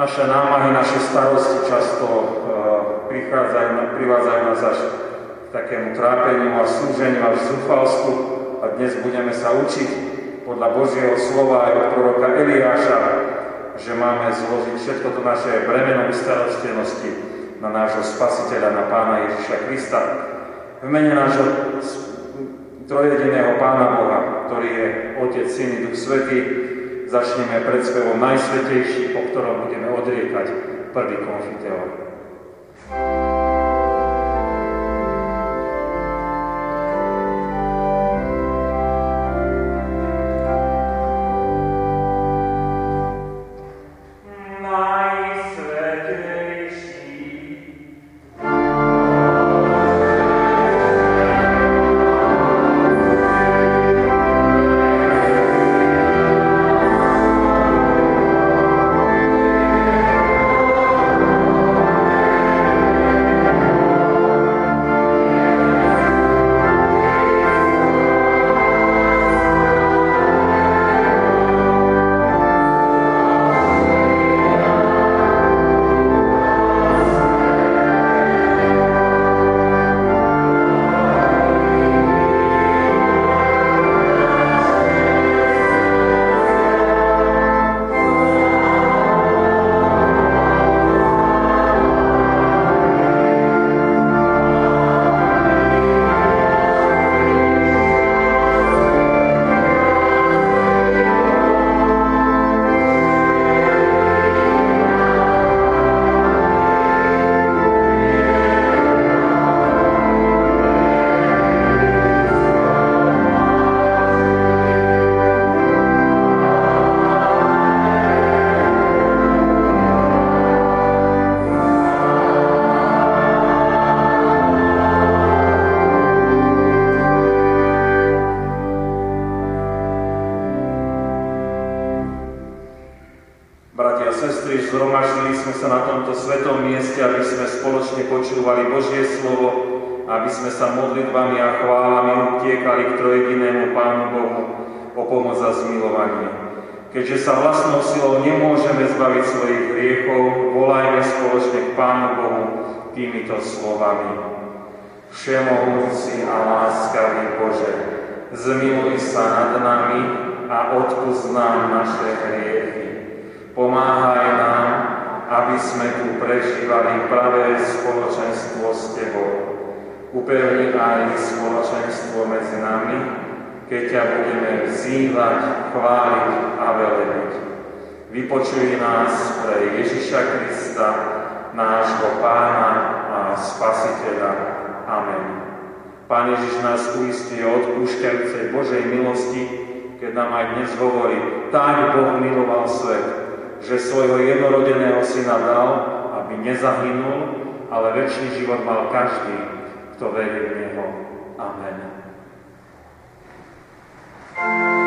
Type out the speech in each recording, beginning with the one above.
Naše námahy, naše starosti často uh, prichádzajú, privádzajú nás až k takému trápeniu a súženiu, až zúfalstvu. A dnes budeme sa učiť podľa Božieho slova aj od proroka Eliáša, že máme zložiť všetko to naše bremeno starostenosti na nášho spasiteľa, na Pána Ježiša Krista. V mene nášho trojediného Pána Boha, ktorý je Otec, Syn i Duch Svetý, začneme predspevom Najsvetejší, po ktorom budeme odriekať prvý konfiteor. Všemohúci zmiluj sa nad nami a odpust nám naše hriechy. Pomáhaj nám, aby sme tu prežívali pravé spoločenstvo s Tebou. Upevni aj spoločenstvo medzi nami, keď ťa budeme vzývať, chváliť a velebiť. Vypočuj nás pre Ježiša Krista, nášho Pána a Spasiteľa. Amen. Pán Ježiš nás uistí o odpúšťajúcej Božej milosti, keď nám aj dnes hovorí, tak Boh miloval svet, že svojho jednorodeného syna dal, aby nezahynul, ale väčší život mal každý, kto verí v Neho. Amen. thank you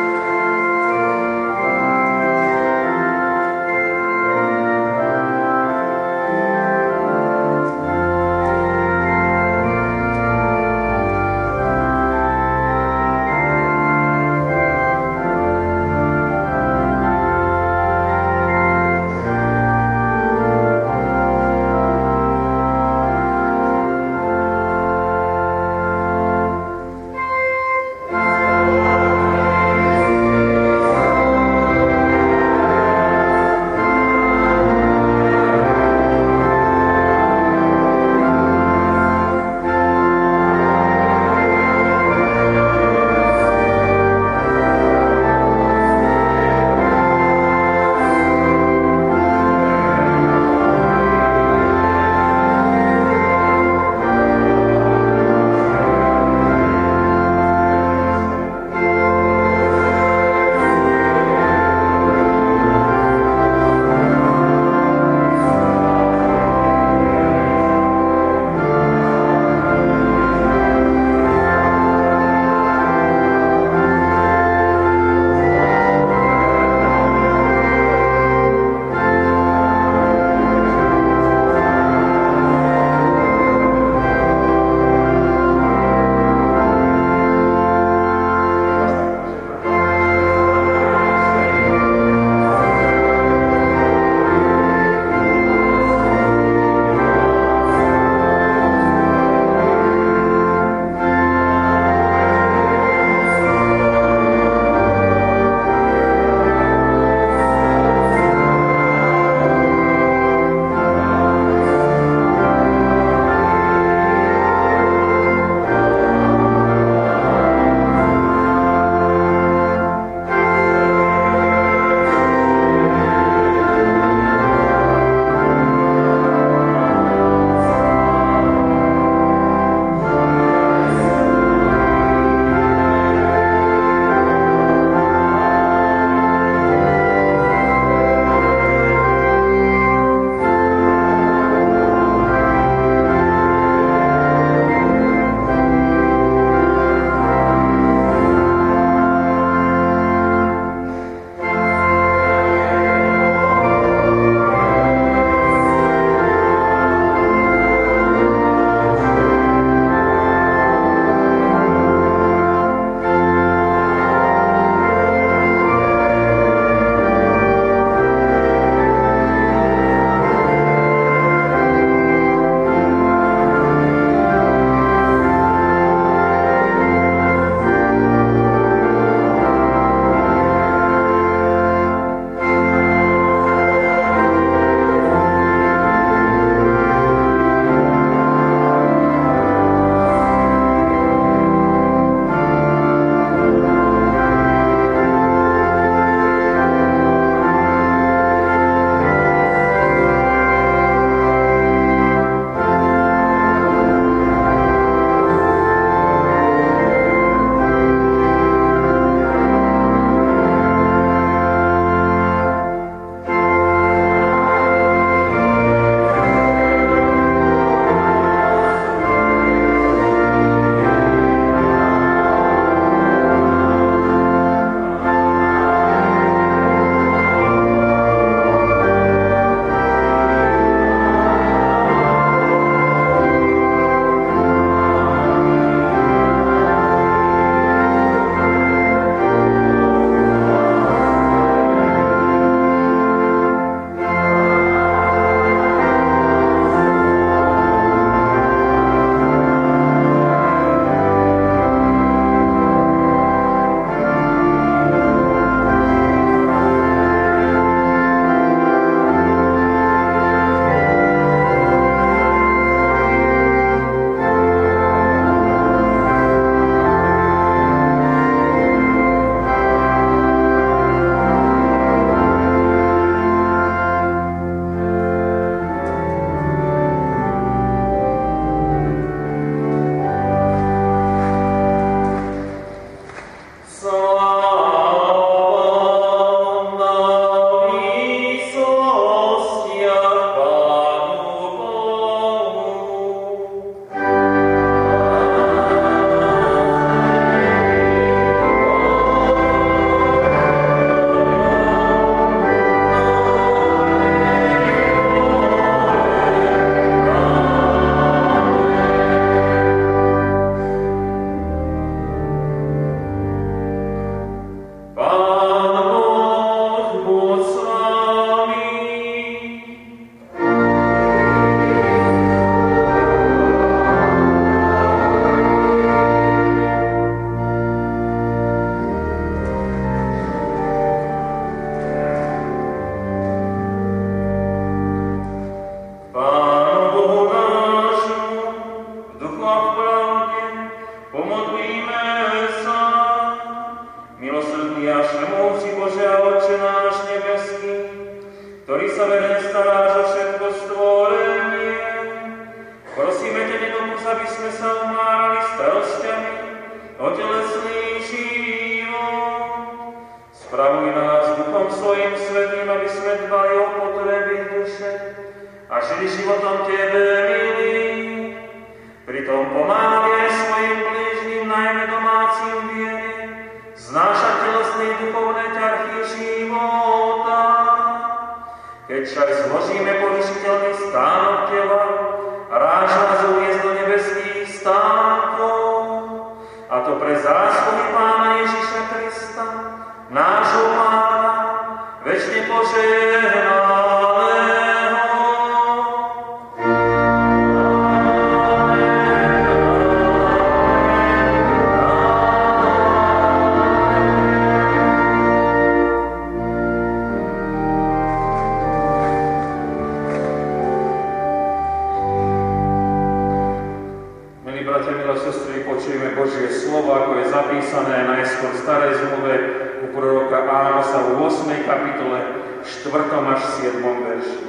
napísané najskôr v starej zmluve u proroka Ámosa v 8. kapitole 4. až 7. verši.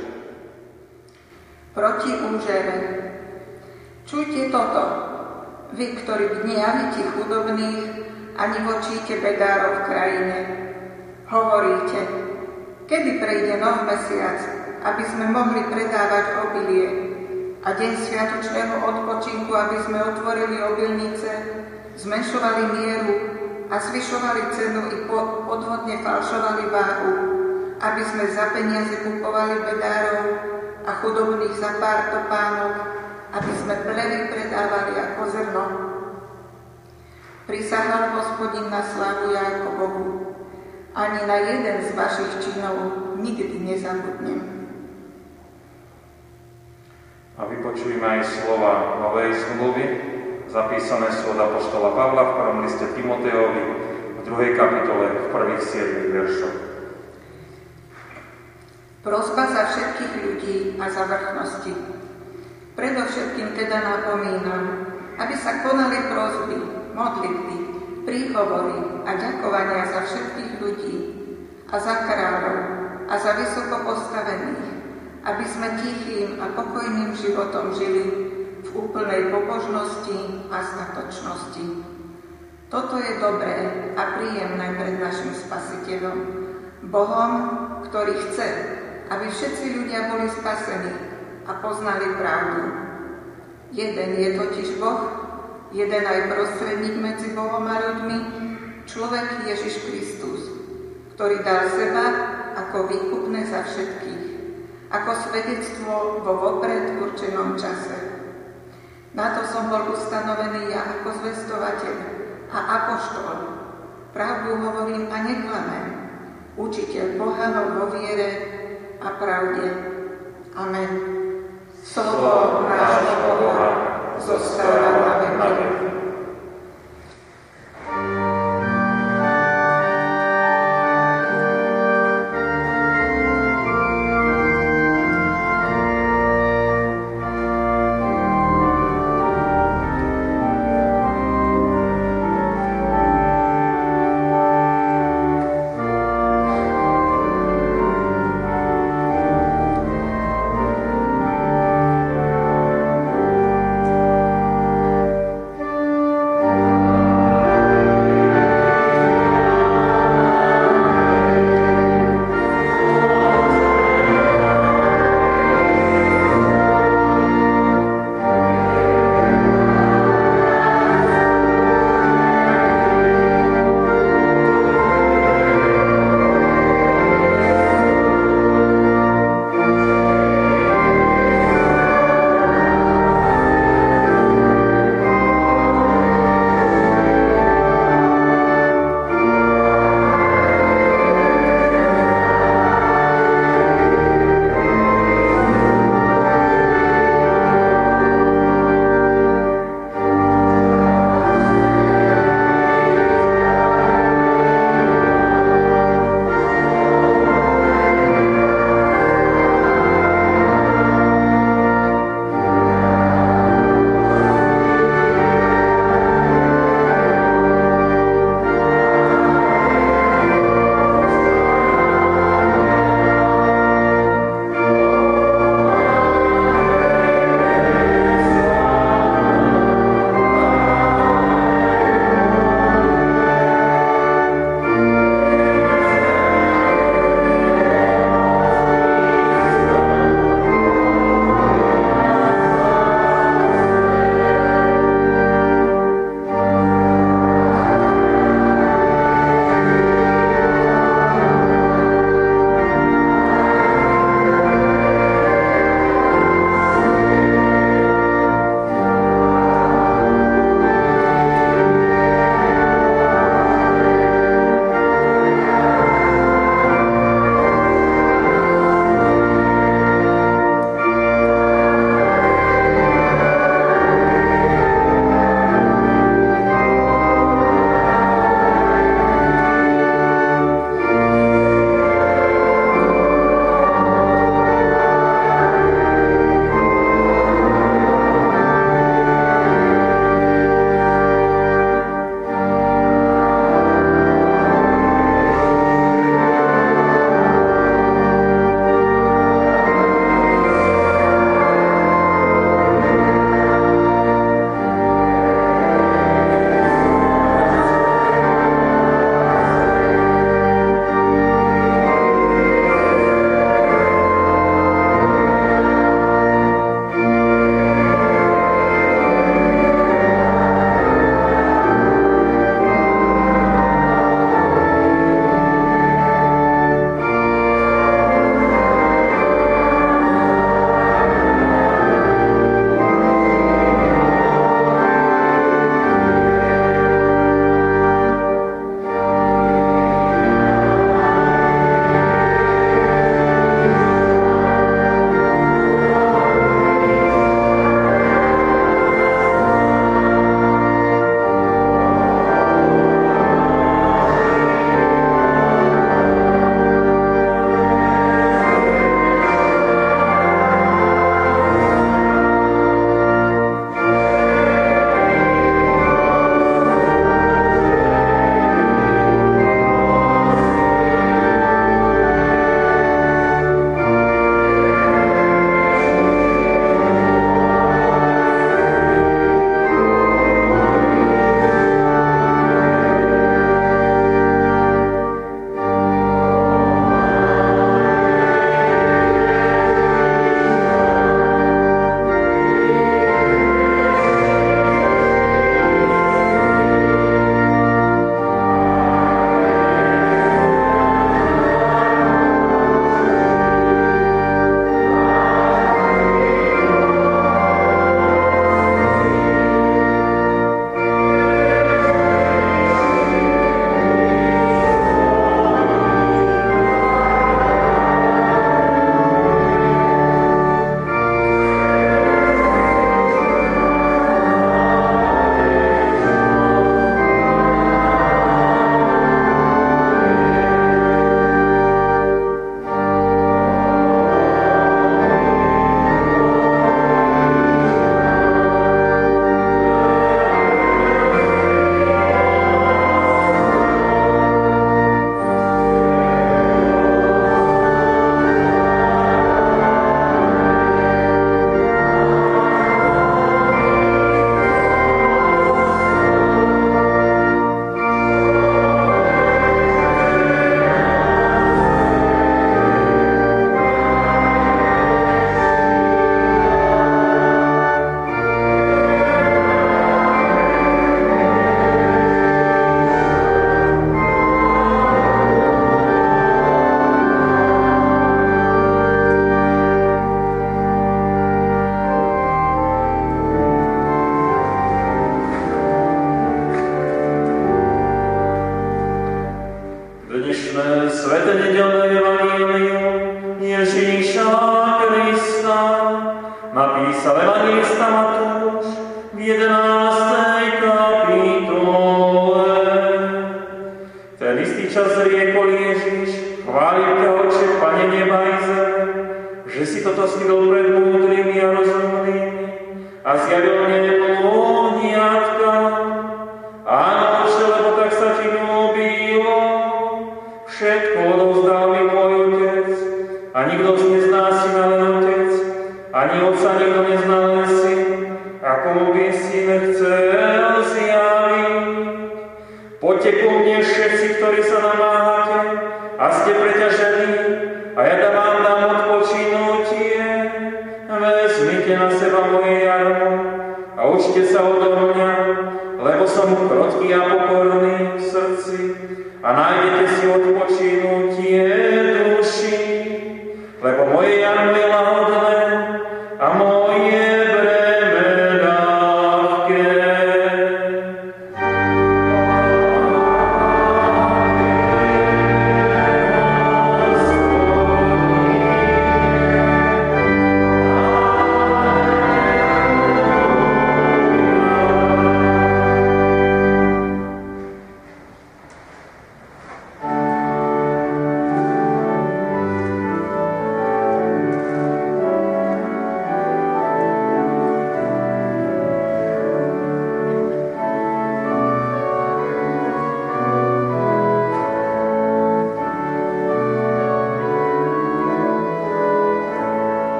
Proti úžere. Čujte toto, vy, ktorí gniavite chudobných a nevočíte bedárov v krajine. Hovoríte, kedy prejde nov mesiac, aby sme mohli predávať obilie a deň sviatočného odpočinku, aby sme otvorili obilnice zmenšovali mieru a zvyšovali cenu i podvodne falšovali váhu, aby sme za peniaze kupovali bedárov a chudobných za pár topánok, aby sme plevy predávali ako zrno. Prisahal hospodin na slavu ako Bohu. Ani na jeden z vašich činov nikdy nezabudnem. A vypočujme aj slova novej zmluvy, Zapísané sú od Apoštola Pavla v prvom liste Timoteovi v druhej kapitole v prvých siedmých veršoch. Prosba za všetkých ľudí a za vrchnosti. Predovšetkým teda napomínam, aby sa konali prosby, modlitby, príhovory a ďakovania za všetkých ľudí a za kráľov a za vysoko postavených, aby sme tichým a pokojným životom žili v úplnej pobožnosti a statočnosti. Toto je dobré a príjemné pred našim Spasiteľom, Bohom, ktorý chce, aby všetci ľudia boli spasení a poznali pravdu. Jeden je totiž Boh, jeden aj prostredník medzi Bohom a ľuďmi, človek Ježiš Kristus, ktorý dal seba ako výkupné za všetkých, ako svedectvo vo vopred určenom čase. Na to som bol ustanovený ja ako zvestovateľ a apoštol. Pravdu hovorím a neklamem. Učiteľ pohanov vo viere a pravde. Amen. Slovo nášho Boha zostáva na veky.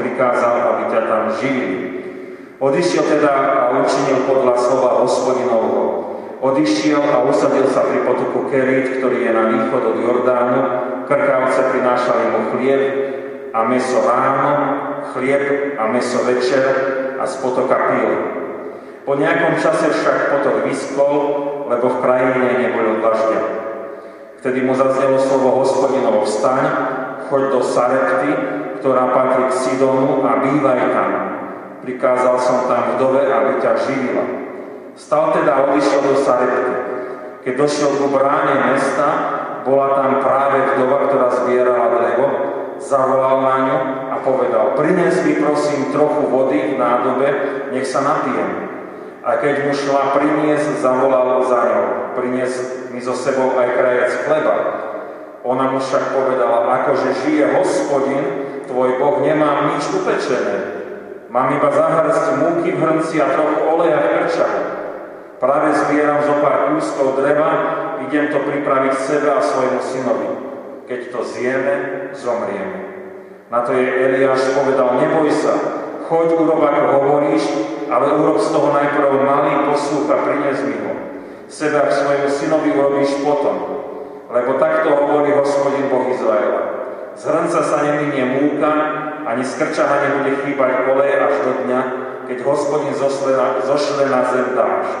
Prikázal, aby ťa tam živili. Odišiel teda a učinil podľa slova hospodinovho. Odišiel a usadil sa pri potoku Kerit, ktorý je na východ od Jordánu. Krkavce prinášali mu chlieb a meso ráno, chlieb a meso večer a z potoka pil. Po nejakom čase však potok vyskol, lebo v krajine nebolo dažďa. Vtedy mu zaznelo slovo hospodinovo vstaň, choď do Sarepty, ktorá patrí k Sidonu a bývaj tam. Prikázal som tam vdove, aby ťa živila. Stal teda odišiel do Sarepty. Keď došiel ku bráne mesta, bola tam práve vdova, ktorá zbierala drevo, zavolal na ňu a povedal, prines mi prosím trochu vody v nádobe, nech sa napijem. A keď mu šla priniesť, zavolal za ňou. Prinies mi so sebou aj krajec chleba. Ona mu však povedala, akože žije hospodin, tvoj Boh, nemám nič upečené. Mám iba zahrst múky v hrnci a trochu oleja v krčaku. Práve zbieram zo pár kúskov dreva, idem to pripraviť sebe a svojmu synovi. Keď to zjeme, zomrieme. Na to jej Eliáš povedal, neboj sa, choď urob ako hovoríš, ale urob z toho najprv malý poslúch a prinies mi ho. Seba k svojmu synovi urobíš potom, lebo takto hovorí hospodin Boh Izraela. Z hrnca sa neminie múka, ani z krčaha nebude chýbať olej až do dňa, keď hospodin zošle na, zošle na zem dážď.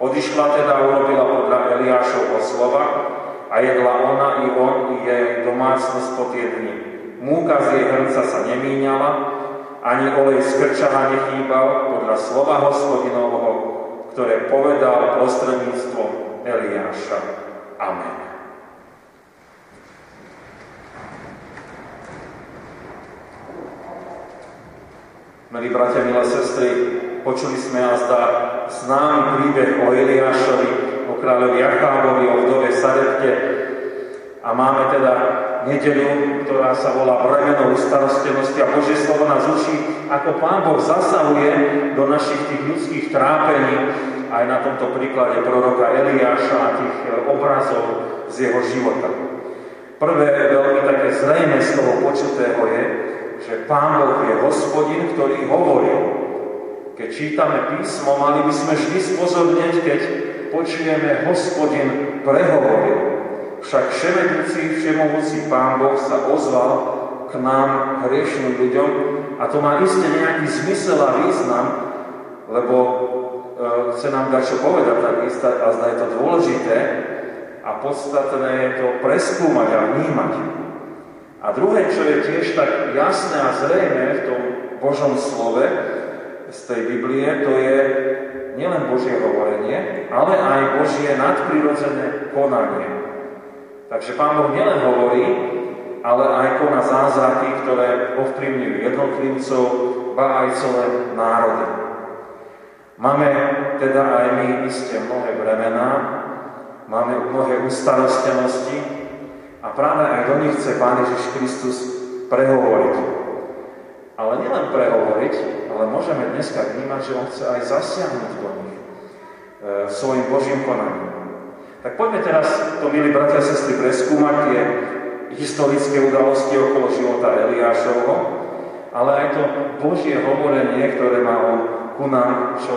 Odišla teda a urobila podľa Eliášovho slova a jedla ona i on i jej domácnosť po tie dni. Múka z jej hrnca sa nemíňala, ani olej z krčaha nechýbal podľa slova hospodinovho, ktoré povedal prostredníctvom Eliáša. Amen. Milí bratia, milé sestry, počuli sme a zdá známy príbeh o Eliášovi, o kráľovi Achábovi, o vdove Sarepte a máme teda nedelu, ktorá sa volá bremenou starostenosti a Božie slovo nás učí, ako Pán Boh zasahuje do našich tých ľudských trápení, aj na tomto príklade proroka Eliáša a tých obrazov z jeho života. Prvé veľmi také zrejme toho počutého je, že Pán Boh je hospodin, ktorý hovorí. Keď čítame písmo, mali by sme vždy spozornieť, keď počujeme hospodin prehovoril. Však vševedúci, všemovúci Pán Boh sa ozval k nám, hriešným ľuďom, a to má iste nejaký zmysel a význam, lebo e, chce nám dať čo povedať, tak isté, a zda je to dôležité a podstatné je to preskúmať a vnímať. A druhé, čo je tiež tak jasné a zrejme v tom Božom slove z tej Biblie, to je nielen Božie hovorenie, ale aj Božie nadprirodzené konanie. Takže Pán Boh nielen hovorí, ale aj koná zázraky, ktoré ovplyvňujú jednotlivcov, ba aj celé národy. Máme teda aj my isté mnohé bremená, máme mnohé ustarostenosti a práve aj do nich chce Pán Ježiš Kristus prehovoriť. Ale nielen prehovoriť, ale môžeme dneska vnímať, že On chce aj zasiahnuť do nich e, svojim Božím konaním. Tak poďme teraz to, milí bratia a sestry, preskúmať tie historické udalosti okolo života Eliášovho, ale aj to Božie hovorenie, ktoré má on ku nám, čo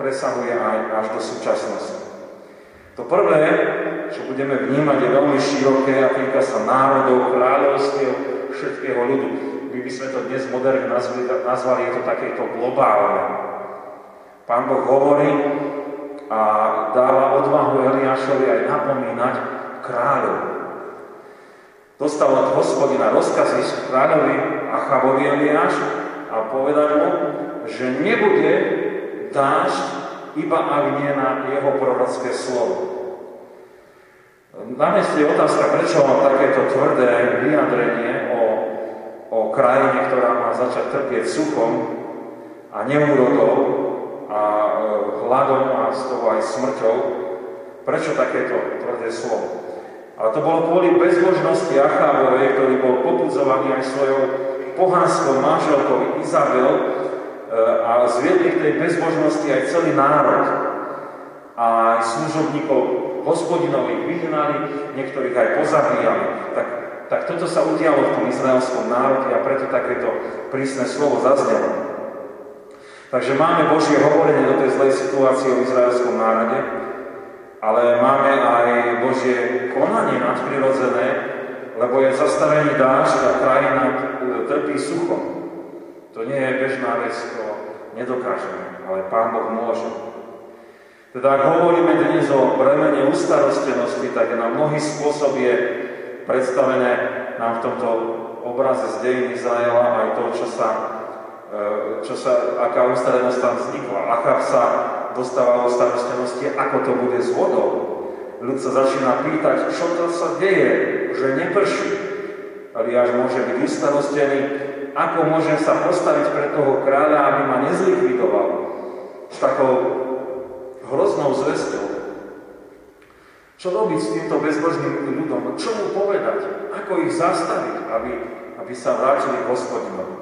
presahuje aj až do súčasnosti. To prvé, čo budeme vnímať, je veľmi široké a týka sa národov, kráľovstiev, všetkého ľudu. My by sme to dnes moderne nazvali, nazvali je to takéto globálne. Pán Boh hovorí a dáva odvahu Eliášovi aj napomínať kráľov. Dostal od hospodina rozkazy kráľovi Achavovi Eliáš a povedal mu, že nebude dážď iba ak nie na jeho prorocké slovo. Na mieste je otázka, prečo takéto tvrdé vyjadrenie o, o krajine, ktorá má začať trpieť suchom a neúrodou a e, hladom a z toho aj smrťou. Prečo takéto tvrdé slovo? A to bolo kvôli bezbožnosti Achábovej, ktorý bol popudzovaný aj svojou pohánskou manželkou Izabel e, a zviedli k tej bezbožnosti aj celý národ. A aj služobníkov hospodinových vyhnali, niektorých aj pozabíjali. Tak, tak toto sa udialo v tom izraelskom národe a preto takéto prísne slovo zaznelo. Takže máme Božie hovorenie do tej zlej situácie v izraelskom národe, ale máme aj Božie konanie nadprirodzené, lebo je zastavený dáž a krajina trpí suchom. To nie je bežná vec, to nedokážeme, ale Pán Boh môže. Teda ak hovoríme dnes o bremene ustarostenosti, tak na mnohý spôsob je predstavené nám v tomto obraze z dejín Izraela aj to, čo sa, e, čo sa aká ustarenosť tam vznikla. Aká sa dostáva do starostenosti, ako to bude s vodou. Ľud sa začína pýtať, čo to sa deje, že neprší. Eliáš môže byť ustarostený, ako môžem sa postaviť pred toho kráľa, aby ma nezlikvidoval. S takou hroznou zväzťou. Čo robiť s týmto bezbožným ľudom? Čo mu povedať? Ako ich zastaviť, aby, aby sa vrátili k hospodinovi?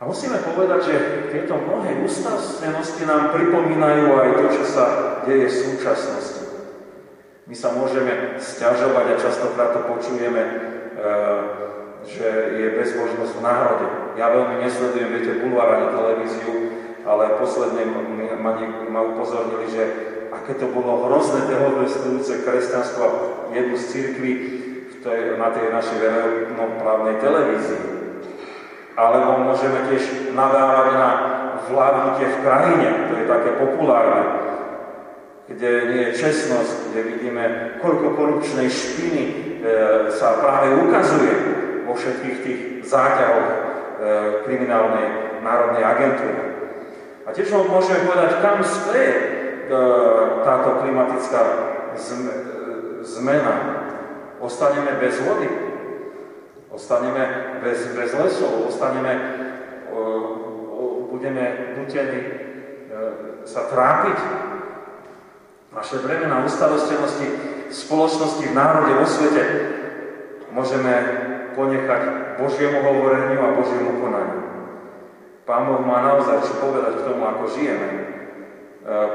A musíme povedať, že tieto mnohé ústavstvenosti nám pripomínajú aj to, čo sa deje v súčasnosti. My sa môžeme stiažovať a častokrát to počujeme, e, že je bezbožnosť v národe. Ja veľmi nesledujem, viete, bulvár ani televíziu, ale posledne ma, ma upozornili, že aké to bolo hrozné dehonestujúce kresťanstvo jednu z církví na tej našej verejnoprávnej televízii. Alebo môžeme tiež nadávať na vládnutie v krajine, to je také populárne, kde nie je čestnosť, kde vidíme, koľko korupčnej špiny e, sa práve ukazuje vo všetkých tých záťahoch e, kriminálnej národnej agentúry. A tiež môžeme povedať, kam speje e, táto klimatická e, zmena. Ostaneme bez vody, Ostaneme bez, bez lesov, ostaneme, budeme nutení e, sa trápiť. Naše bremena ustarostenosti spoločnosti, v národe, vo svete môžeme ponechať Božiemu hovoreniu a Božiemu konaniu. Pán Boh má naozaj čo povedať k tomu, ako žijeme. E,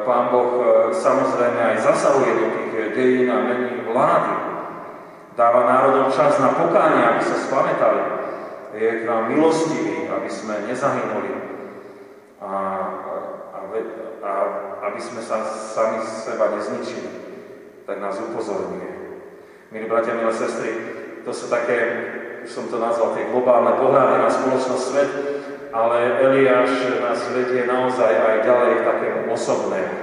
Pán Boh e, samozrejme aj zasahuje do tých dejín a mení vlády. Dáva národom čas na pokánie, aby sa spamätali. Je k nám milostivý, aby sme nezahynuli a, a, a aby sme sa sami seba nezničili. Tak nás upozorňuje. Milí bratia, milé sestry, to sú také, už som to nazval, tie globálne pohľady na spoločnosť svet, ale Eliáš nás vedie naozaj aj ďalej k takému osobnému.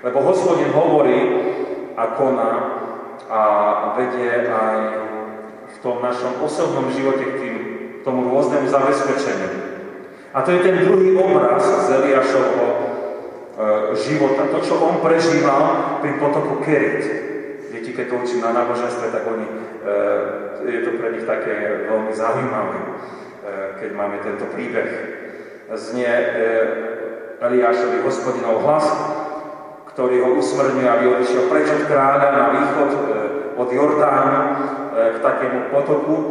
Lebo hospodin hovorí a koná a vedie aj v tom našom osobnom živote k tým, tomu rôznemu zabezpečeniu. A to je ten druhý obraz z Eliášovho e, života. To, čo on prežíval pri potoku Kerit. Deti, keď to učím na náboženstve, tak oni, e, je to pre nich také veľmi zaujímavé, keď máme tento príbeh. Znie e, Eliášovi hospodinov hlas, ktorý ho usmrňuje, aby odišiel preč od kráľa na východ e, od Jordánu e, k takému potoku, e,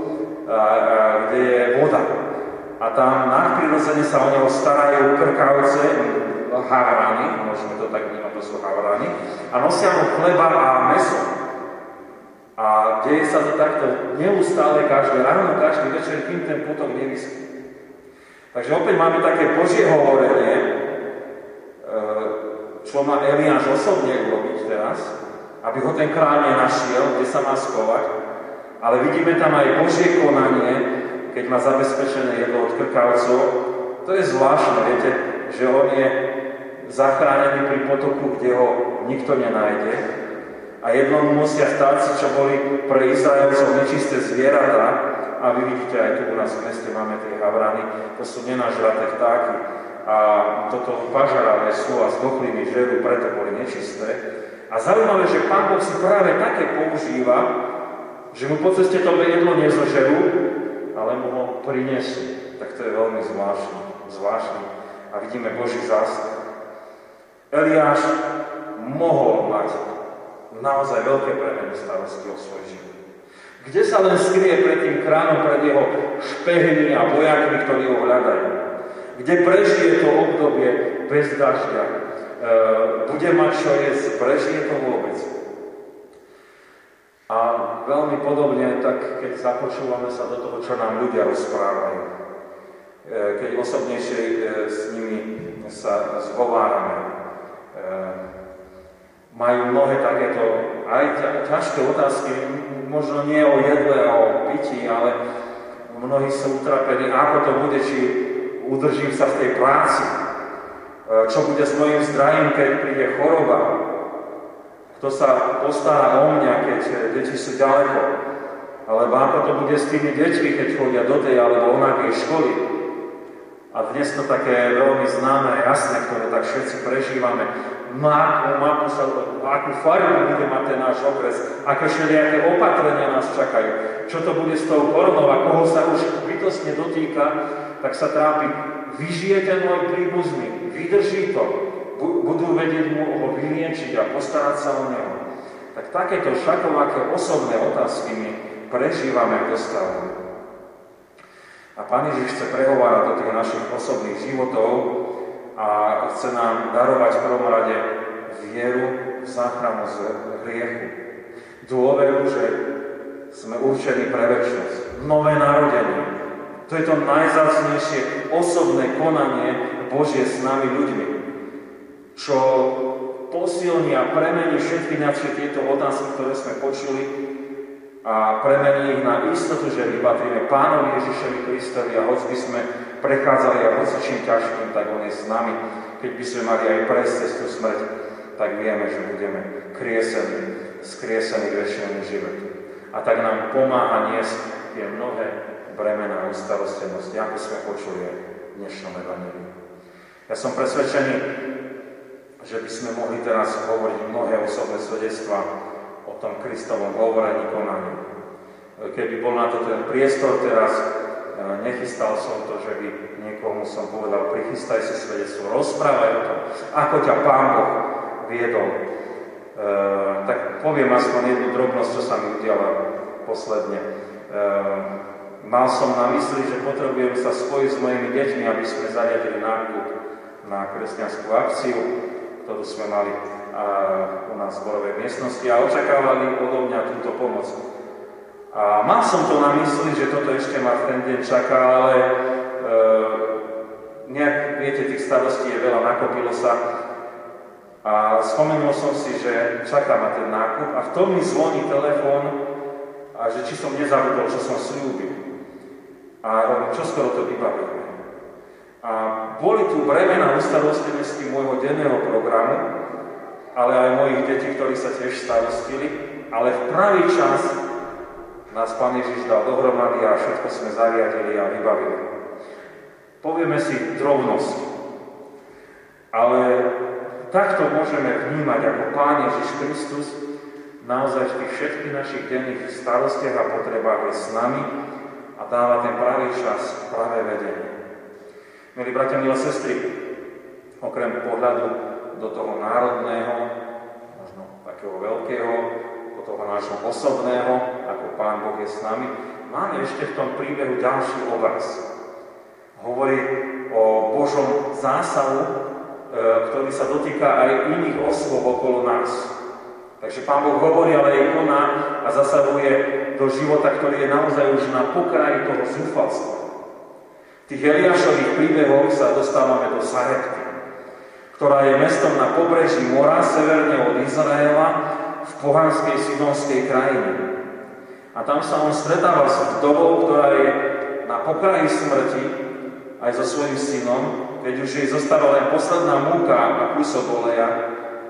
kde je voda. A tam nadprirodzene sa o neho starajú krkavce, havrany, môžeme to tak vnímať, to sú havrany, a nosia mu chleba a meso. A deje sa to takto neustále, každé ráno, každý večer, kým ten potok nevyschne. Takže opäť máme také Božie hovorenie, čo má Eliáš osobne urobiť teraz, aby ho ten kráľ nenašiel, kde sa má skovať, Ale vidíme tam aj Božie konanie, keď má zabezpečené jedlo od krkavcov. To je zvláštne, viete, že on je zachránený pri potoku, kde ho nikto nenájde. A jednom musia vtáci, čo boli pre Izraelcov nečisté zvieratá, a vy vidíte aj tu u nás v meste máme tie havrany, to sú nenažraté vtáky. A toto pažaravé sú a zdochliny žerú, preto boli nečisté. A zaujímavé, že Pán Boh si práve také používa, že mu po ceste to jedlo nezožerú, ale mu ho prinesú. Tak to je veľmi zvláštne. zvláštne. A vidíme Boží zásah. Eliáš mohol mať naozaj veľké premeny starosti o svoj život. Kde sa len skrie pred tým kránom, pred jeho špehmi a vojakmi, ktorí ho hľadajú. Kde prežije to obdobie bez dažďa. E, bude mať čo jesť, prežije to vôbec. A veľmi podobne, tak keď započúvame sa do toho, čo nám ľudia rozprávajú, e, keď osobnejšie e, s nimi sa zhovárame, e, majú mnohé takéto aj ťažké otázky, možno nie o jedle o pití, ale mnohí sú utrapení, ako to bude, či udržím sa v tej práci, e, čo bude s mojim zdravím, keď príde choroba, kto sa postará o mňa, keď deti sú ďaleko, alebo ako to bude s tými deťmi, keď chodia do tej alebo onakej školy. A dnes to také veľmi známe a jasné, ktoré tak všetci prežívame má, má sa, akú farbu bude mať ten náš okres, aké všelijaké opatrenia nás čakajú, čo to bude s tou koronou a koho sa už bytostne dotýka, tak sa trápi. Vyžije ten môj príbuzný, vydrží to, budú vedieť mu ho vyliečiť a postarať sa o neho. Tak takéto šakovaké osobné otázky my prežívame a dostávame. A Pán Ježiš chce prehovárať do tých našich osobných životov, a chce nám darovať v prvom rade vieru v záchranu z hriechu. Dôveru, že sme určení pre väčšnosť. Nové narodenie. To je to najzácnejšie osobné konanie Božie s nami ľuďmi, čo posilní a premení všetky naše tieto otázky, ktoré sme počuli a premení ich na istotu, že my patríme Pánovi Ježišovi Kristovi a hoď by sme prechádzali a hoci ťažkým, tak On je s nami. Keď by sme mali aj prejsť cez tú smrť, tak vieme, že budeme kriesení, skriesení k väčšinému životu. A tak nám pomáha niesť tie mnohé bremena ustarostenosti, ako sme počuli aj v dnešnom evangelii. Ja som presvedčený, že by sme mohli teraz hovoriť mnohé osobné svedectvá o tom Kristovom hovorení, konaní. Keby bol na to ten priestor teraz, nechystal som to, že by niekomu som povedal, prichystaj si svedectvo, rozprávaj o tom, ako ťa Pán Boh viedol. E, tak poviem aspoň jednu drobnosť, čo sa mi udiala posledne. E, mal som na mysli, že potrebujem sa spojiť s mojimi deťmi, aby sme zariadili nákup na kresťanskú akciu, ktorú sme mali u nás v zborovej miestnosti a očakávali odo mňa túto pomoc. A mal som to na mysli, že toto ešte ma v ten deň čaká, ale e, nejak, viete, tých starostí je veľa, nakopilo sa. A spomenul som si, že čaká ma ten nákup a v tom mi zvoní telefón, a že či som nezabudol, čo som slúbil. A hovorím, čo skoro to vybavíme. A boli tu bremena ustarostenosti môjho denného programu, ale aj mojich detí, ktorí sa tiež starostili, ale v pravý čas nás Pán Ježiš dal dohromady a všetko sme zariadili a vybavili. Povieme si drobnosť, ale takto môžeme vnímať, ako Pán Ježiš Kristus naozaj v tých všetkých našich denných starostiach a potrebách je s nami a dáva ten pravý čas, pravé vedenie. Milí bratia, milé sestry, okrem pohľadu do toho národného, možno takého veľkého, toho nášho osobného, ako Pán Boh je s nami, máme ešte v tom príbehu ďalší obraz. Hovorí o Božom zásahu, e, ktorý sa dotýka aj iných osôb okolo nás. Takže Pán Boh hovorí, ale aj koná a zasahuje do života, ktorý je naozaj už na pokraji toho zúfalstva. Tých Eliášových príbehoch sa dostávame do Sarepty, ktorá je mestom na pobreží mora, severne od Izraela v pohanskej sidonskej krajine. A tam sa on stretáva s vdovou, ktorá je na pokraji smrti, aj so svojím synom, keď už jej zostáva len posledná múka a kúsok oleja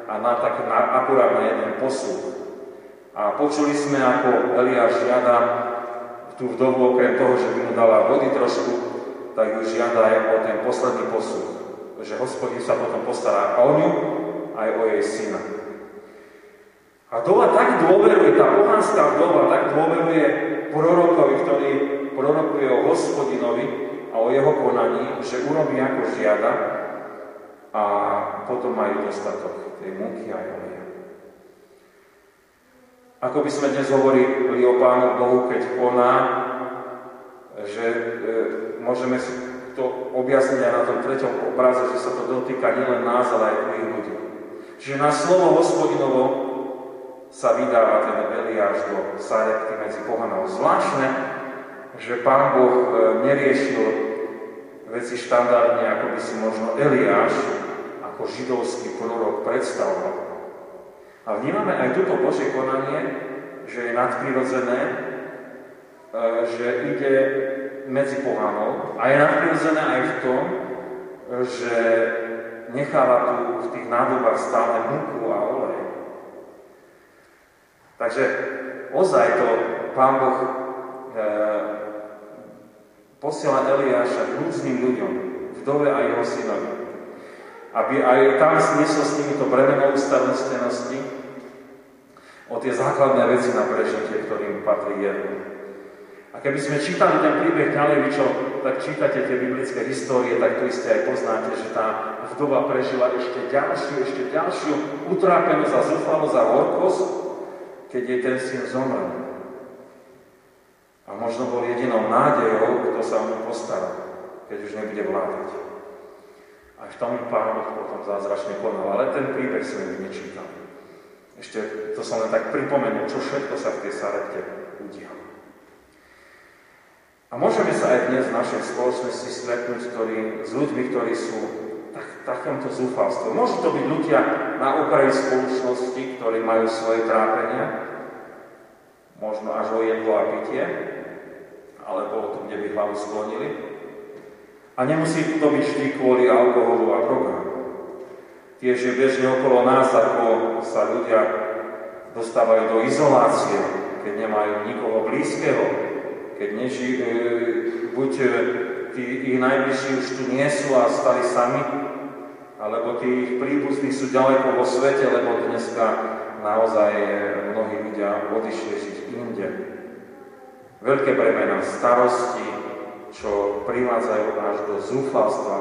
a na, tak, na, akurát na jeden posúd. A počuli sme, ako Eliáš žiada tú vdovu, okrem toho, že by mu dala vody trošku, tak ju žiada aj o ten posledný posúd. Že hospodin sa potom postará o ňu, aj o jej syna. A dova tak dôveruje, tá pohanská vdova tak dôveruje prorokovi, ktorý prorokuje o hospodinovi a o jeho konaní, že urobí ako žiada a potom majú dostatok tej múky a oleja. Ako by sme dnes hovorili o Pánu Bohu, keď koná, že e, môžeme si to objasniť aj na tom treťom obraze, že sa to dotýka nielen nás, ale aj tých ľudí. Čiže na slovo hospodinovo sa vydáva ten Eliáš do Sarepty medzi pohanov. Zvláštne, že pán Boh e, neriešil veci štandardne, ako by si možno Eliáš ako židovský prorok predstavoval. A vnímame aj toto Božie konanie, že je nadprirodzené, e, že ide medzi pohanov a je nadprirodzené aj v tom, že necháva tu v tých nádobách stále múku a olej. Takže ozaj to Pán Boh e, posiela Eliáša k rúcným ľuďom, vdove a jeho synovi, aby aj tam sniesol s to bremenou starostlenosti o tie základné veci na prežitie, ktorým patrí jedno. A keby sme čítali ten príbeh ďalej, čo tak čítate tie biblické histórie, tak to isté aj poznáte, že tá vdova prežila ešte ďalšiu, ešte ďalšiu utrápenosť a zúfalosť a horkosť, keď jej ten syn zomrel. A možno bol jedinou nádejou, kto sa o ňu postará, keď už nebude vládať. Aj v tom pán potom zázračne konal, ale ten príbeh sme nečítal. Ešte to som len tak pripomenul, čo všetko sa v tej Sarepte udialo. A môžeme sa aj dnes v našej spoločnosti stretnúť ktorý, s ľuďmi, ktorí sú tak, takémto zúfalstvom. Môžu to byť ľudia na okraji spoločnosti, ktorí majú svoje trápenia, možno až o jedlo a pitie, alebo o tom, kde by hlavu sklonili. A nemusí to byť vždy kvôli alkoholu a drogám. Tiež je bežne okolo nás, ako sa ľudia dostávajú do izolácie, keď nemajú nikoho blízkeho, keď neži, e, buď e, tí ich najbližší už tu nie sú a stali sami, alebo tí ich príbuzní sú ďaleko vo svete, lebo dneska naozaj mnohí ľudia odišli žiť inde. Veľké bremena starosti, čo privádzajú až do zúfalstva,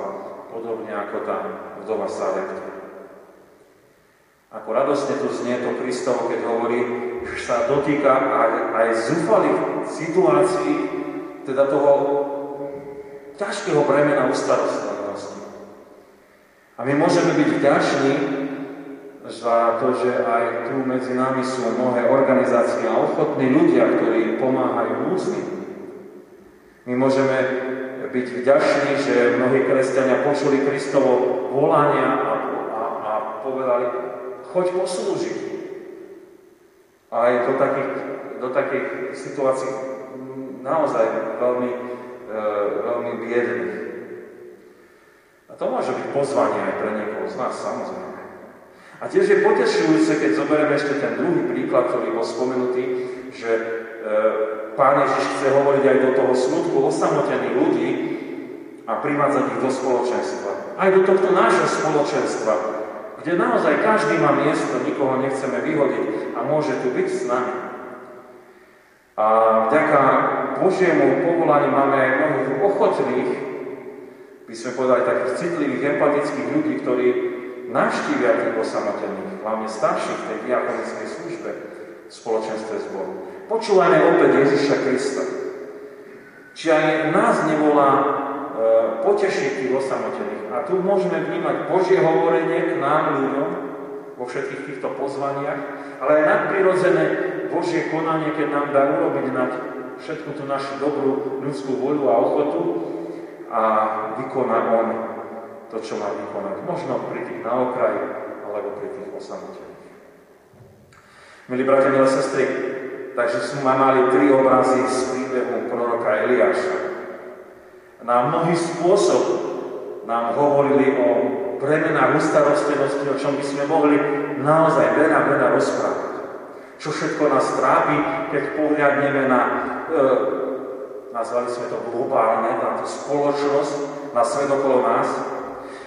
podobne ako tá vdova Sarepta. Ako radosne tu znie to Kristovo, keď hovorí, že sa dotýka aj, aj zúfalých situácií, teda toho ťažkého bremena ustarostlenosti. A my môžeme byť vďační za to, že aj tu medzi nami sú mnohé organizácie a ochotní ľudia, ktorí pomáhajú núdznym. My môžeme byť vďační, že mnohí kresťania počuli Kristovo volania a, a, a povedali, choď poslúžiť. Aj do takých, do takých situácií naozaj veľmi, e, veľmi biedných. A to môže byť pozvanie aj pre niekoho z nás, samozrejme. A tiež je potešujúce, keď zoberieme ešte ten druhý príklad, ktorý bol spomenutý, že e, Pán Ježiš chce hovoriť aj do toho smutku osamotených ľudí a privádzať ich do spoločenstva. Aj do tohto nášho spoločenstva, kde naozaj každý má miesto, nikoho nechceme vyhodiť a môže tu byť s nami. A vďaka Božiemu povolaniu máme mnohých ochotných, by sme povedali takých citlivých, empatických ľudí, ktorí navštívia tých osamotených, hlavne starších v tej diakonickej službe v spoločenstve zboru. Počúvajme opäť Ježiša Krista. Či aj nás nevolá potešiť tých osamotených. A tu môžeme vnímať Božie hovorenie k nám ľuďom vo všetkých týchto pozvaniach, ale aj nadprirodzené Božie konanie, keď nám dá urobiť na všetku tú našu dobrú ľudskú voľu a ochotu a vykoná On to, čo má vykonať. Možno pri tých na okraji, alebo pri tých osamotených. Milí bratia, milé sestry, takže sme mali tri obrazy z príbehu proroka Eliáša. Na mnohý spôsob nám hovorili o premenách ustarostenosti, o čom by sme mohli naozaj veľa, veľa rozprávať. Čo všetko nás trápi, keď pohľadneme na, e, nazvali sme to globálne, na tú spoločnosť, na svet okolo nás,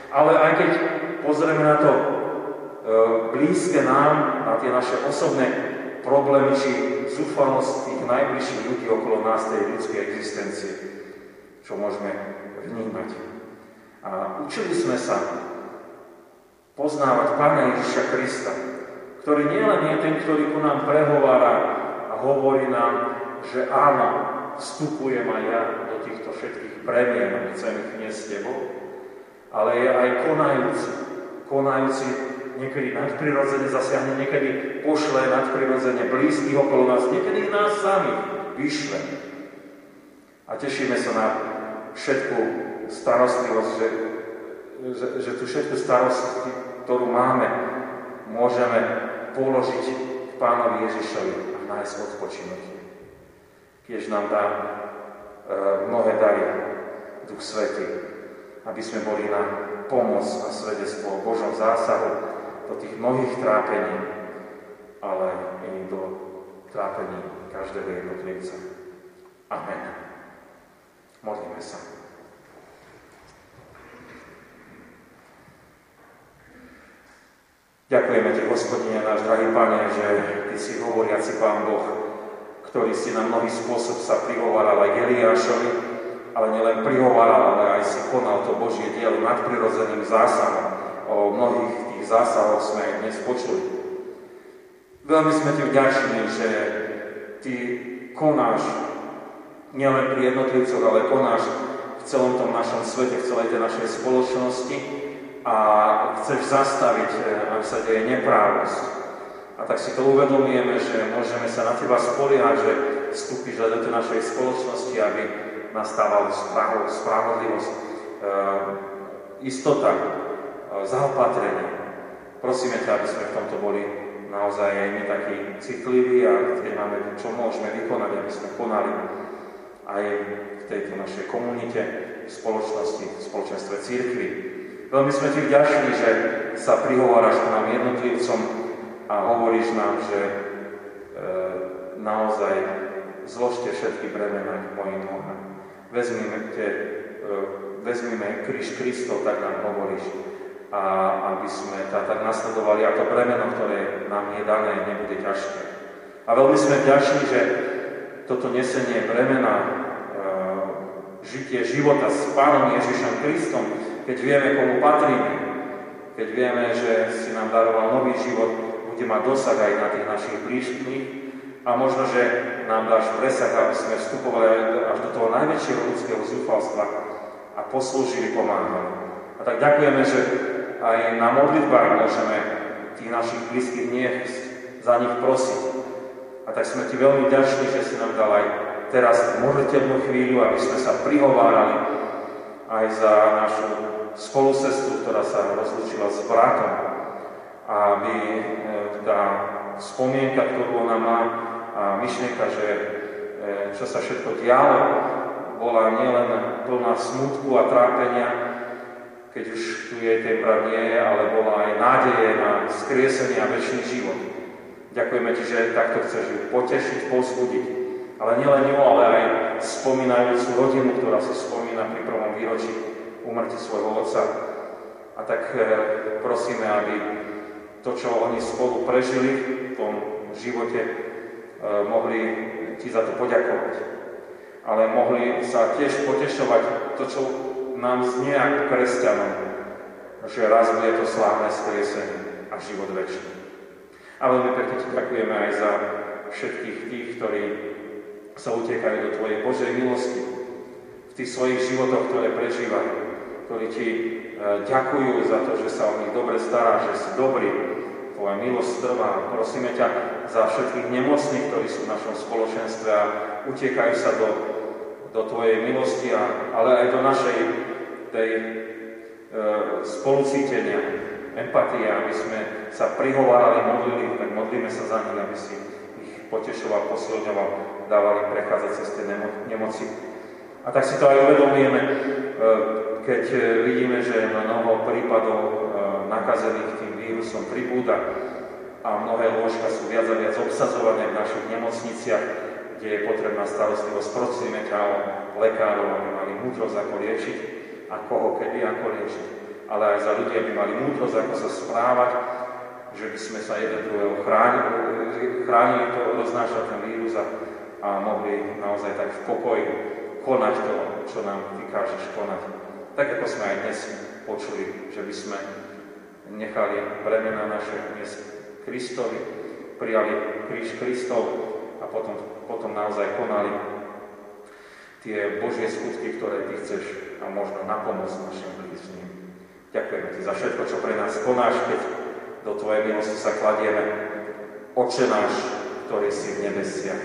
ale aj keď pozrieme na to e, blízke nám, na tie naše osobné problémy či zúfalosť tých najbližších ľudí okolo nás, tej ľudskej existencie, čo môžeme vnímať. A učili sme sa poznávať Pána Ježiša Krista, ktorý nielen je ten, ktorý ku nám prehovára a hovorí nám, že áno, vstupujem aj ja do týchto všetkých premien a chcem ich niesť s tebou, ale je aj konajúci. Konajúci niekedy nadprirodzene zasiahne, niekedy pošle nadprirodzene blízkych okolo nás, niekedy nás samých vyšle. A tešíme sa na všetku starostlivosť, že, že, že tú všetku starosť, ktorú máme, môžeme položiť Pánovi Ježišovi a nájsť odpočinutie. Kiež nám dá e, mnohé dary Duch Svety, aby sme boli na pomoc a svedectvo o Božom zásahu do tých mnohých trápení, ale i do trápení každého jednotlivca. Amen. Modlíme sa. Ďakujeme Ti, Gospodine, náš drahý Pane, že Ty si hovoriaci Pán Boh, ktorý si na mnohý spôsob sa prihovaral aj Eliášovi, ale nielen prihovaral, ale aj si konal to Božie dielo nadprirodzeným zásahom. O mnohých tých zásahoch sme dnes počuli. Veľmi sme Ti vďační, že Ty konáš nielen pri jednotlivcoch, ale konáš v celom tom našom svete, v celej tej našej spoločnosti, a chceš zastaviť, e, ak sa deje neprávosť. A tak si to uvedomujeme, že môžeme sa na teba spoliehať, že vstúpiš do tej našej spoločnosti, aby nastávala spravodlivosť, e, istota, e, zaopatrenie. Prosíme ťa, aby sme v tomto boli naozaj aj my takí citliví a keď máme čo môžeme vykonať, aby sme konali aj v tejto našej komunite, spoločnosti, v spoločenstve církvy. Veľmi sme ti vďační, že sa prihováraš k nám jednotlivcom a hovoríš nám, že e, naozaj zložte všetky bremena k mojim nohám. Vezmime, te, e, vezmime kríž Kristov, tak nám hovoríš, a aby sme tá, tak nasledovali a to bremeno, ktoré nám je dané, nebude ťažké. A veľmi sme vďační, že toto nesenie bremena, e, žitie života s Pánom Ježišom Kristom, keď vieme, komu patríme, keď vieme, že si nám daroval nový život, bude mať dosah aj na tých našich blížkych a možno, že nám dáš presah, aby sme vstupovali až do toho najväčšieho ľudského zúfalstva a poslúžili, pomáhali. A tak ďakujeme, že aj na modlitbách môžeme tých našich blízkych niesť, za nich prosiť. A tak sme ti veľmi ďační, že si nám dal aj teraz modliteľnú chvíľu, aby sme sa prihovárali aj za našu spolusestru, ktorá sa rozlučila s bratom, aby e, tá spomienka, ktorú ona má, a myšlienka, že e, čo sa všetko dialo, bola nielen plná smutku a trápenia, keď už tu jej ten brat nie je, ale bola aj nádeje na skriesenie a väčší život. Ďakujeme Ti, že takto chceš ju potešiť, pozbudiť. Ale nielen ňu, ale aj spomínajúcu rodinu, ktorá sa spomína pri prvom výročí umrti svojho otca. A tak e, prosíme, aby to, čo oni spolu prežili v tom živote, e, mohli ti za to poďakovať. Ale mohli sa tiež potešovať to, čo nám znie ako kresťanom, že raz bude to slávne skriesenie a život väčší. A veľmi pekne ti ďakujeme aj za všetkých tých, ktorí sa utiekajú do Tvojej Božej milosti. V tých svojich životoch, ktoré prežívajú ktorí ti e, ďakujú za to, že sa o nich dobre stará, že si dobrý, tvoja milosť trvá. Prosíme ťa za všetkých nemocných, ktorí sú v našom spoločenstve a utiekajú sa do, do tvojej milosti, a, ale aj do našej tej e, spolucítenia, empatie, aby sme sa prihovárali, modlili, tak modlíme sa za nich, aby si ich potešoval, posilňoval, dával im prechádzať cez tie nemoci. A tak si to aj uvedomujeme, e, keď e, vidíme, že mnoho prípadov e, nakazených tým vírusom pribúda a mnohé lôžka sú viac a viac obsadzované v našich nemocniciach, kde je potrebná starostlivosť. O lekárov, aby mali múdrosť, ako liečiť a koho kedy ako liečiť. Ale aj za ľudí, aby mali múdrosť, ako sa správať, že by sme sa jeden druhého chránili, chránili to, roznášať ten vírus a, mohli naozaj tak v pokoji konať to, čo nám Ty kážeš konať. Tak ako sme aj dnes počuli, že by sme nechali bremena naše dnes Kristovi, prijali kríž Kristov a potom, potom naozaj konali tie Božie skutky, ktoré Ty chceš a možno na pomoc našim. Ďakujeme Ti za všetko, čo pre nás konáš, keď do Tvojej milosti sa kladieme. Oče náš, ktorý si v nebesiach,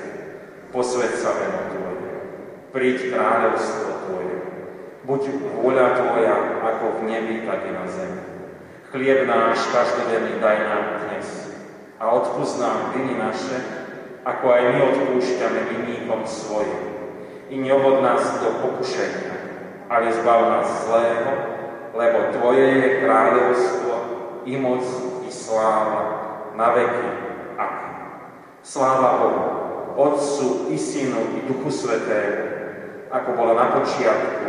posved sa meno Tvoje príď kráľovstvo Tvoje. Buď vôľa Tvoja, ako v nebi, tak i na zemi. Chlieb náš každodenný daj nám dnes a odpúsť nám viny naše, ako aj my odpúšťame vinníkom svojim. I neovod nás do pokušenia, ale zbav nás zlého, lebo Tvoje je kráľovstvo, i moc, i sláva, na veky. Amen. Sláva Bohu, Otcu, i Synu, i Duchu Svetému, ako bola na počiatku,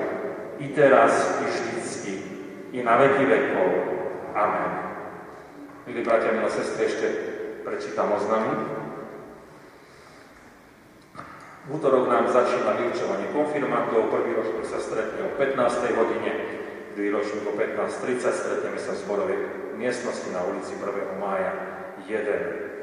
i teraz, i vždycky, i na veky vekov. Amen. Milí bratia, milé sestry, ešte prečítam oznamy. V útorok nám začína vyučovanie konfirmantov, prvý ročník sa stretne o 15. hodine, druhý ročník o 15.30, stretneme sa v zborovej miestnosti na ulici 1. mája 1.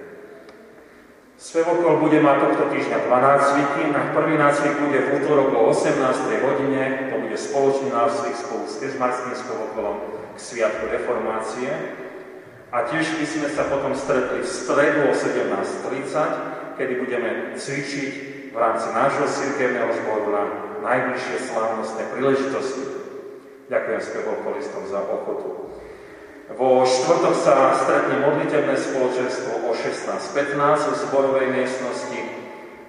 Svevokol bude mať tohto týždňa dva nácviky. Na prvý nácvik bude v útorok o 18. hodine. To bude spoločný nácvik spolu s Kežmarským Svevokolom k Sviatku Reformácie. A tiež by sme sa potom stretli v stredu o 17.30, kedy budeme cvičiť v rámci nášho cirkevného zboru na najbližšie slávnostné príležitosti. Ďakujem spevokolistom za ochotu. Vo štvrtok sa stretne modlitebné spoločenstvo o 16.15 v zborovej miestnosti,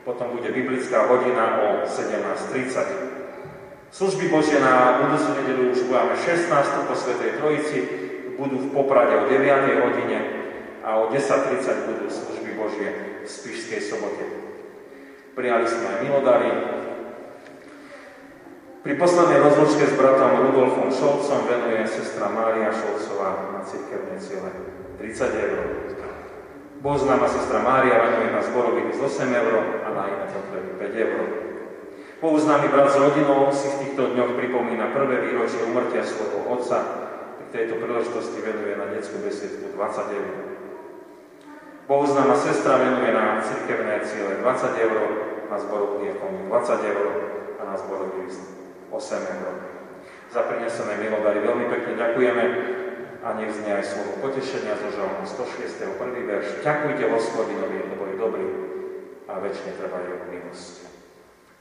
potom bude biblická hodina o 17.30. Služby Božie na budúcu nedelu už máme 16. po Svetej Trojici, budú v Poprade o 9. hodine a o 10.30 budú služby Božie v Spišskej sobote. Prijali sme aj milodary, pri poslednej rozlučke s bratom Rudolfom Šolcom venuje sestra Mária Šolcová na cirkevné ciele 30 eur. Boh známa sestra Mária venuje na zborový z 8 eur a na iné potreby 5 eur. Boh známy brat s rodinou si v týchto dňoch pripomína prvé výročie umrtia svojho otca. K tejto príležitosti venuje na detskú besiedku 20 eur. Boh známa sestra venuje na cirkevné ciele 20 eur, na zborový 20 eur a na zborový list 8 eur. Za prinesené milodary veľmi pekne ďakujeme a nech znie aj slovo potešenia zo žalmu 106. prvý verš. Ďakujte hospodinovi, lebo je dobrý a väčšine trvá jeho milosť.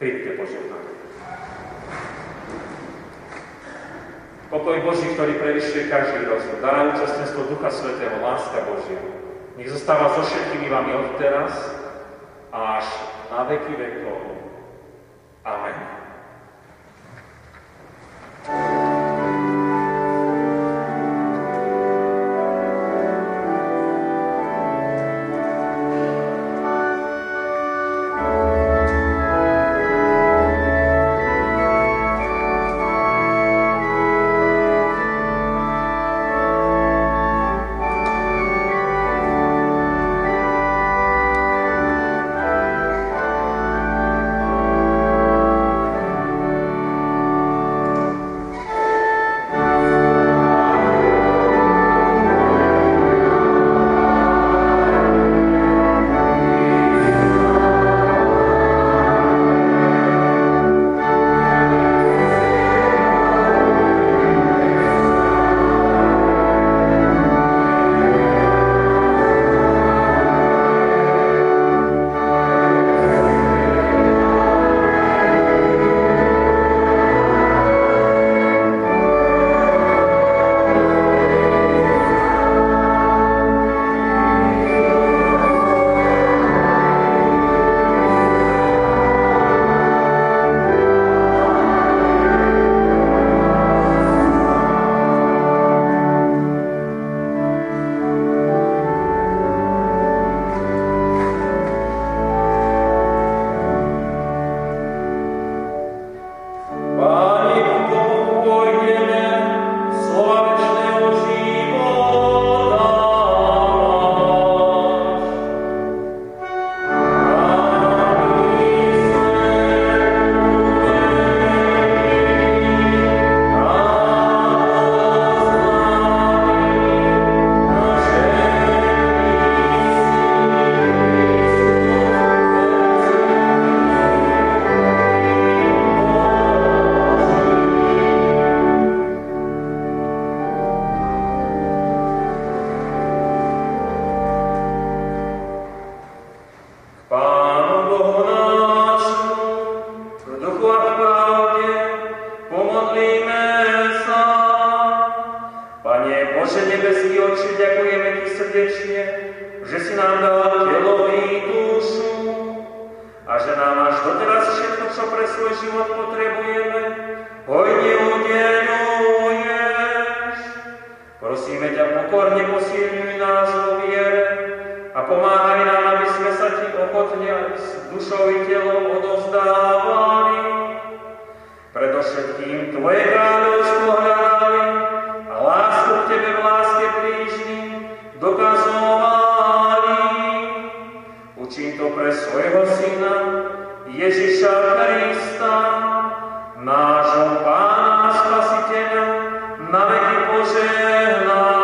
Príďte požehnať. Pokoj Boží, ktorý prevyšuje každý rozum, dá účastenstvo Ducha Svetého, láska Božia. Nech zostáva so všetkými vami od teraz až na veky vekov. Amen. Nášho Pána Spasiteľa, na veky požehnaného.